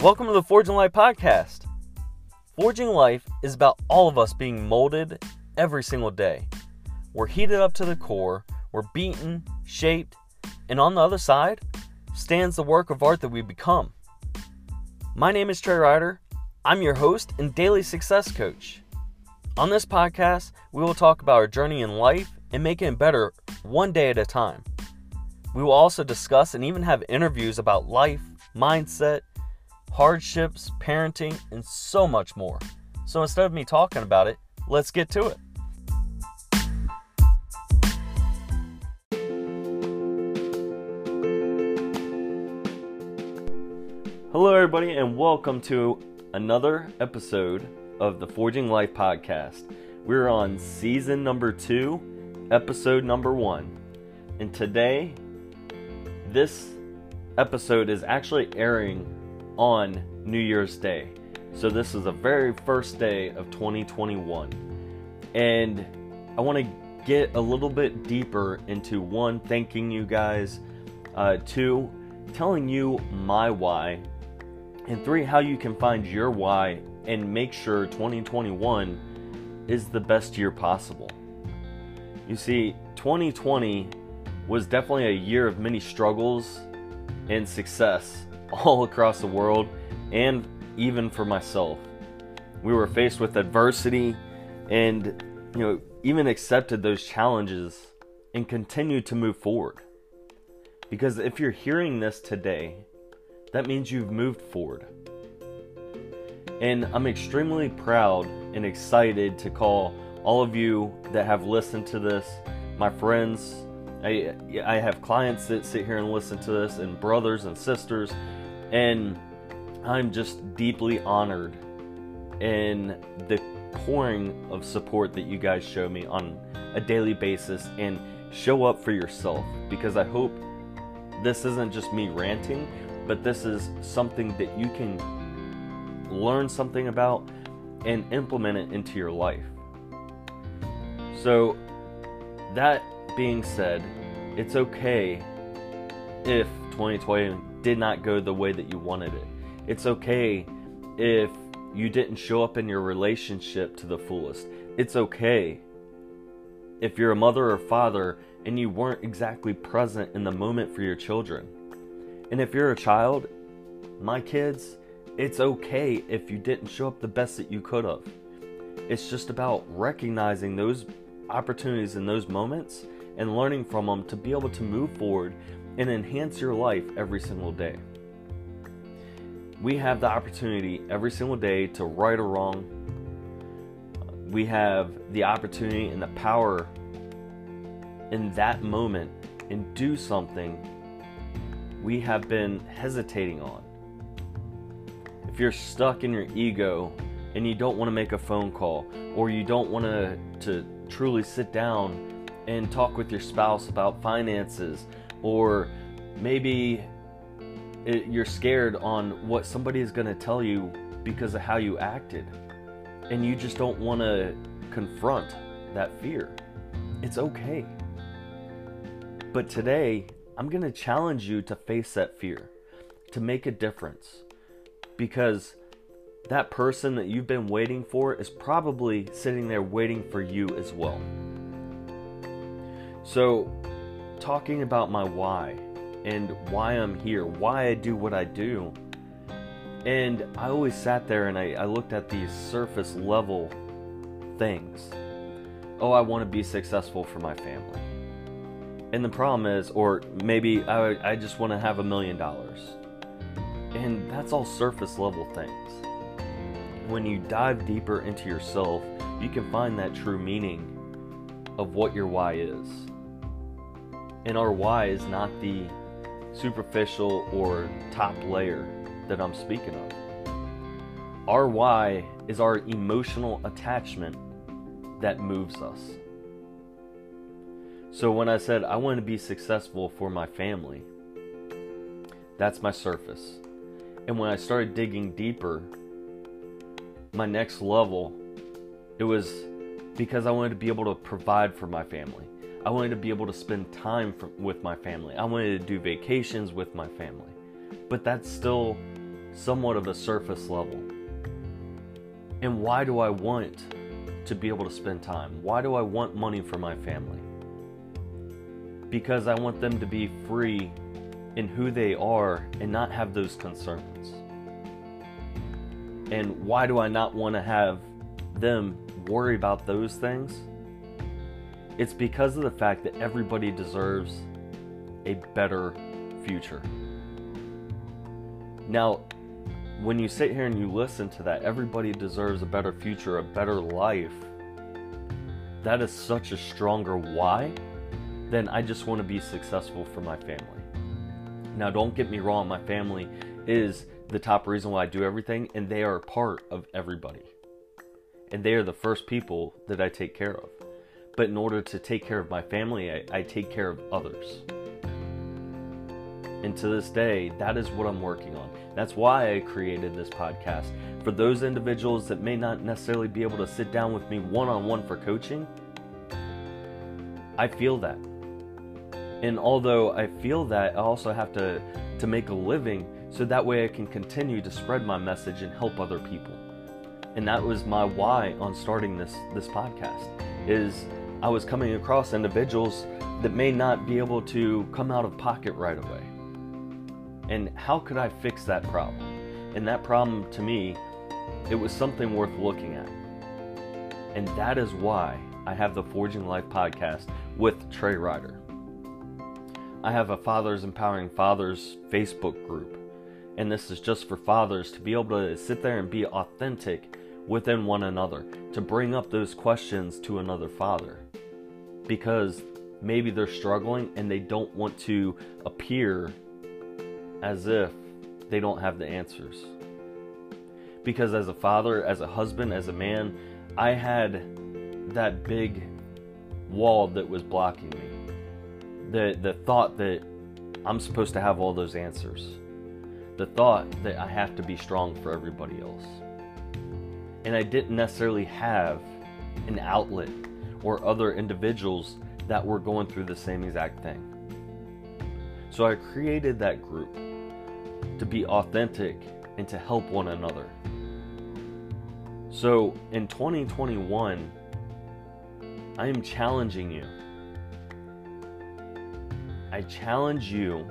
Welcome to the Forging Life podcast. Forging Life is about all of us being molded every single day. We're heated up to the core, we're beaten, shaped, and on the other side stands the work of art that we become. My name is Trey Ryder. I'm your host and daily success coach. On this podcast, we will talk about our journey in life and making it better one day at a time. We will also discuss and even have interviews about life, mindset, hardships, parenting, and so much more. So instead of me talking about it, let's get to it. Hello, everybody, and welcome to another episode of the Forging Life podcast. We're on season number two, episode number one. And today, this episode is actually airing on New Year's Day. So, this is the very first day of 2021. And I want to get a little bit deeper into one, thanking you guys, uh, two, telling you my why, and three, how you can find your why and make sure 2021 is the best year possible. You see, 2020 was definitely a year of many struggles and success all across the world and even for myself. We were faced with adversity and you know even accepted those challenges and continued to move forward. Because if you're hearing this today, that means you've moved forward. And I'm extremely proud and excited to call all of you that have listened to this, my friends. I, I have clients that sit here and listen to this, and brothers and sisters, and I'm just deeply honored in the pouring of support that you guys show me on a daily basis and show up for yourself because I hope this isn't just me ranting, but this is something that you can learn something about and implement it into your life. So, that being said, it's okay if 2020 did not go the way that you wanted it. It's okay if you didn't show up in your relationship to the fullest. It's okay if you're a mother or father and you weren't exactly present in the moment for your children. And if you're a child, my kids, it's okay if you didn't show up the best that you could have. It's just about recognizing those opportunities in those moments and learning from them to be able to move forward and enhance your life every single day. We have the opportunity every single day to right or wrong. We have the opportunity and the power in that moment and do something we have been hesitating on. If you're stuck in your ego and you don't want to make a phone call or you don't want to, to truly sit down and talk with your spouse about finances or maybe it, you're scared on what somebody is going to tell you because of how you acted and you just don't want to confront that fear. It's okay. But today, I'm going to challenge you to face that fear, to make a difference. Because that person that you've been waiting for is probably sitting there waiting for you as well. So, talking about my why and why I'm here, why I do what I do. And I always sat there and I, I looked at these surface level things. Oh, I want to be successful for my family. And the problem is, or maybe I, I just want to have a million dollars. And that's all surface level things. When you dive deeper into yourself, you can find that true meaning of what your why is. And our why is not the superficial or top layer that I'm speaking of. Our why is our emotional attachment that moves us. So when I said I want to be successful for my family, that's my surface. And when I started digging deeper, my next level, it was because I wanted to be able to provide for my family. I wanted to be able to spend time for, with my family. I wanted to do vacations with my family. But that's still somewhat of a surface level. And why do I want to be able to spend time? Why do I want money for my family? Because I want them to be free in who they are and not have those concerns. And why do I not want to have them worry about those things? It's because of the fact that everybody deserves a better future. Now, when you sit here and you listen to that, everybody deserves a better future, a better life. That is such a stronger why than I just want to be successful for my family. Now, don't get me wrong, my family is the top reason why I do everything, and they are a part of everybody. And they are the first people that I take care of. But in order to take care of my family, I, I take care of others. And to this day, that is what I'm working on. That's why I created this podcast. For those individuals that may not necessarily be able to sit down with me one on one for coaching, I feel that. And although I feel that, I also have to, to make a living so that way I can continue to spread my message and help other people. And that was my why on starting this this podcast is I was coming across individuals that may not be able to come out of pocket right away. And how could I fix that problem? And that problem to me, it was something worth looking at. And that is why I have the Forging Life podcast with Trey Ryder. I have a Fathers Empowering Fathers Facebook group. And this is just for fathers to be able to sit there and be authentic within one another, to bring up those questions to another father. Because maybe they're struggling and they don't want to appear as if they don't have the answers. Because as a father, as a husband, as a man, I had that big wall that was blocking me. The the thought that I'm supposed to have all those answers. The thought that I have to be strong for everybody else. And I didn't necessarily have an outlet or other individuals that were going through the same exact thing. So I created that group to be authentic and to help one another. So in 2021, I am challenging you. I challenge you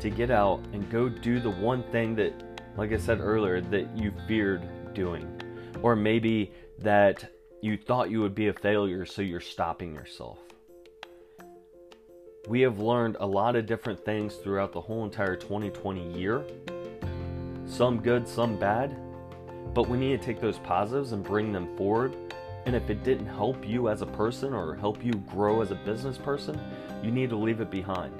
to get out and go do the one thing that, like I said earlier, that you feared doing. Or maybe that you thought you would be a failure, so you're stopping yourself. We have learned a lot of different things throughout the whole entire 2020 year. Some good, some bad. But we need to take those positives and bring them forward. And if it didn't help you as a person or help you grow as a business person, you need to leave it behind.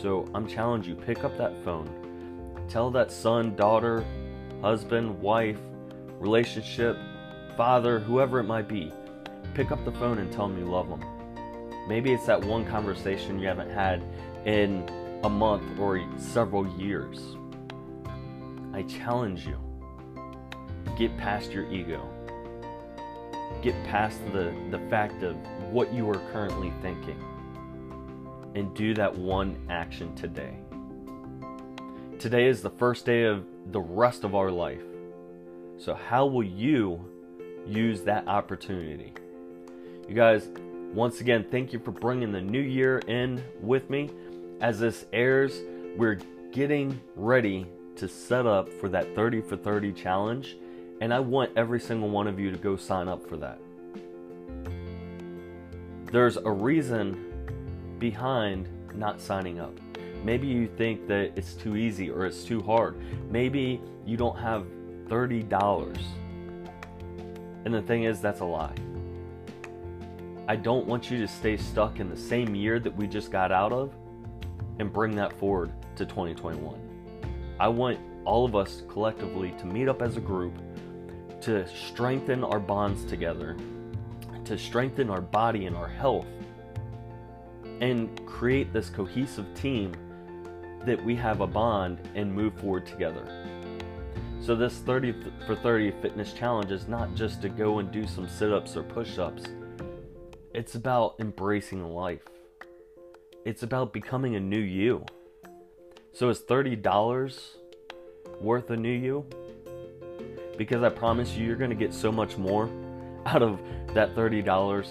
So I'm challenging you pick up that phone. Tell that son, daughter, husband, wife, relationship, father, whoever it might be. Pick up the phone and tell them you love them. Maybe it's that one conversation you haven't had in a month or several years. I challenge you. Get past your ego. Get past the, the fact of what you are currently thinking. And do that one action today. Today is the first day of the rest of our life. So, how will you use that opportunity? You guys, once again, thank you for bringing the new year in with me. As this airs, we're getting ready to set up for that 30 for 30 challenge, and I want every single one of you to go sign up for that. There's a reason behind not signing up. Maybe you think that it's too easy or it's too hard. Maybe you don't have $30. And the thing is, that's a lie. I don't want you to stay stuck in the same year that we just got out of and bring that forward to 2021. I want all of us collectively to meet up as a group to strengthen our bonds together, to strengthen our body and our health, and create this cohesive team that we have a bond and move forward together. So, this 30 for 30 fitness challenge is not just to go and do some sit ups or push ups it's about embracing life. It's about becoming a new you. So is $30 worth a new you? Because I promise you, you're going to get so much more out of that $30.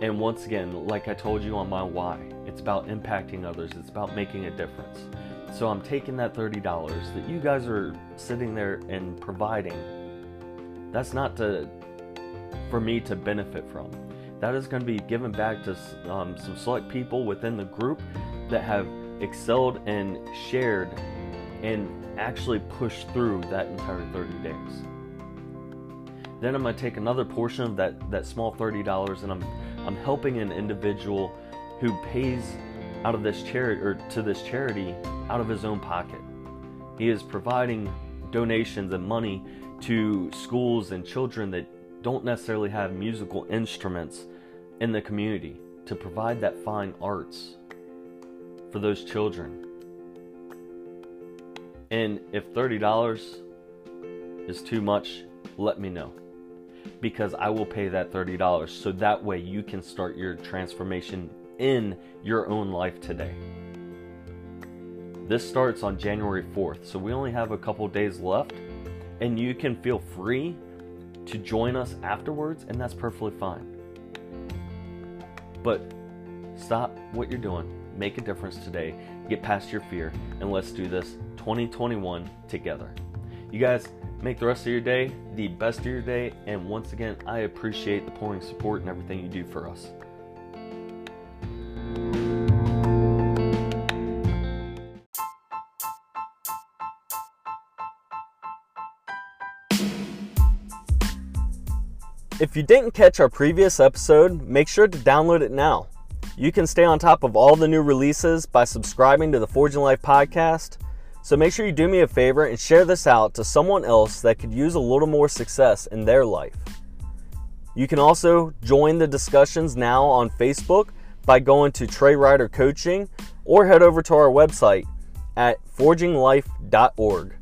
And once again, like I told you on my why, it's about impacting others, it's about making a difference. So I'm taking that $30 that you guys are sitting there and providing. That's not to for me to benefit from. That is going to be given back to um, some select people within the group that have excelled and shared and actually pushed through that entire 30 days. Then I'm going to take another portion of that, that small $30 and I'm, I'm helping an individual who pays out of this charity or to this charity out of his own pocket. He is providing donations and money to schools and children that don't necessarily have musical instruments in the community to provide that fine arts for those children. And if $30 is too much, let me know. Because I will pay that $30 so that way you can start your transformation in your own life today. This starts on January 4th, so we only have a couple days left, and you can feel free to join us afterwards, and that's perfectly fine. But stop what you're doing, make a difference today, get past your fear, and let's do this 2021 together. You guys make the rest of your day the best of your day, and once again, I appreciate the pouring support and everything you do for us. If you didn't catch our previous episode, make sure to download it now. You can stay on top of all the new releases by subscribing to the Forging Life podcast. So make sure you do me a favor and share this out to someone else that could use a little more success in their life. You can also join the discussions now on Facebook by going to Trey Ryder Coaching or head over to our website at forginglife.org.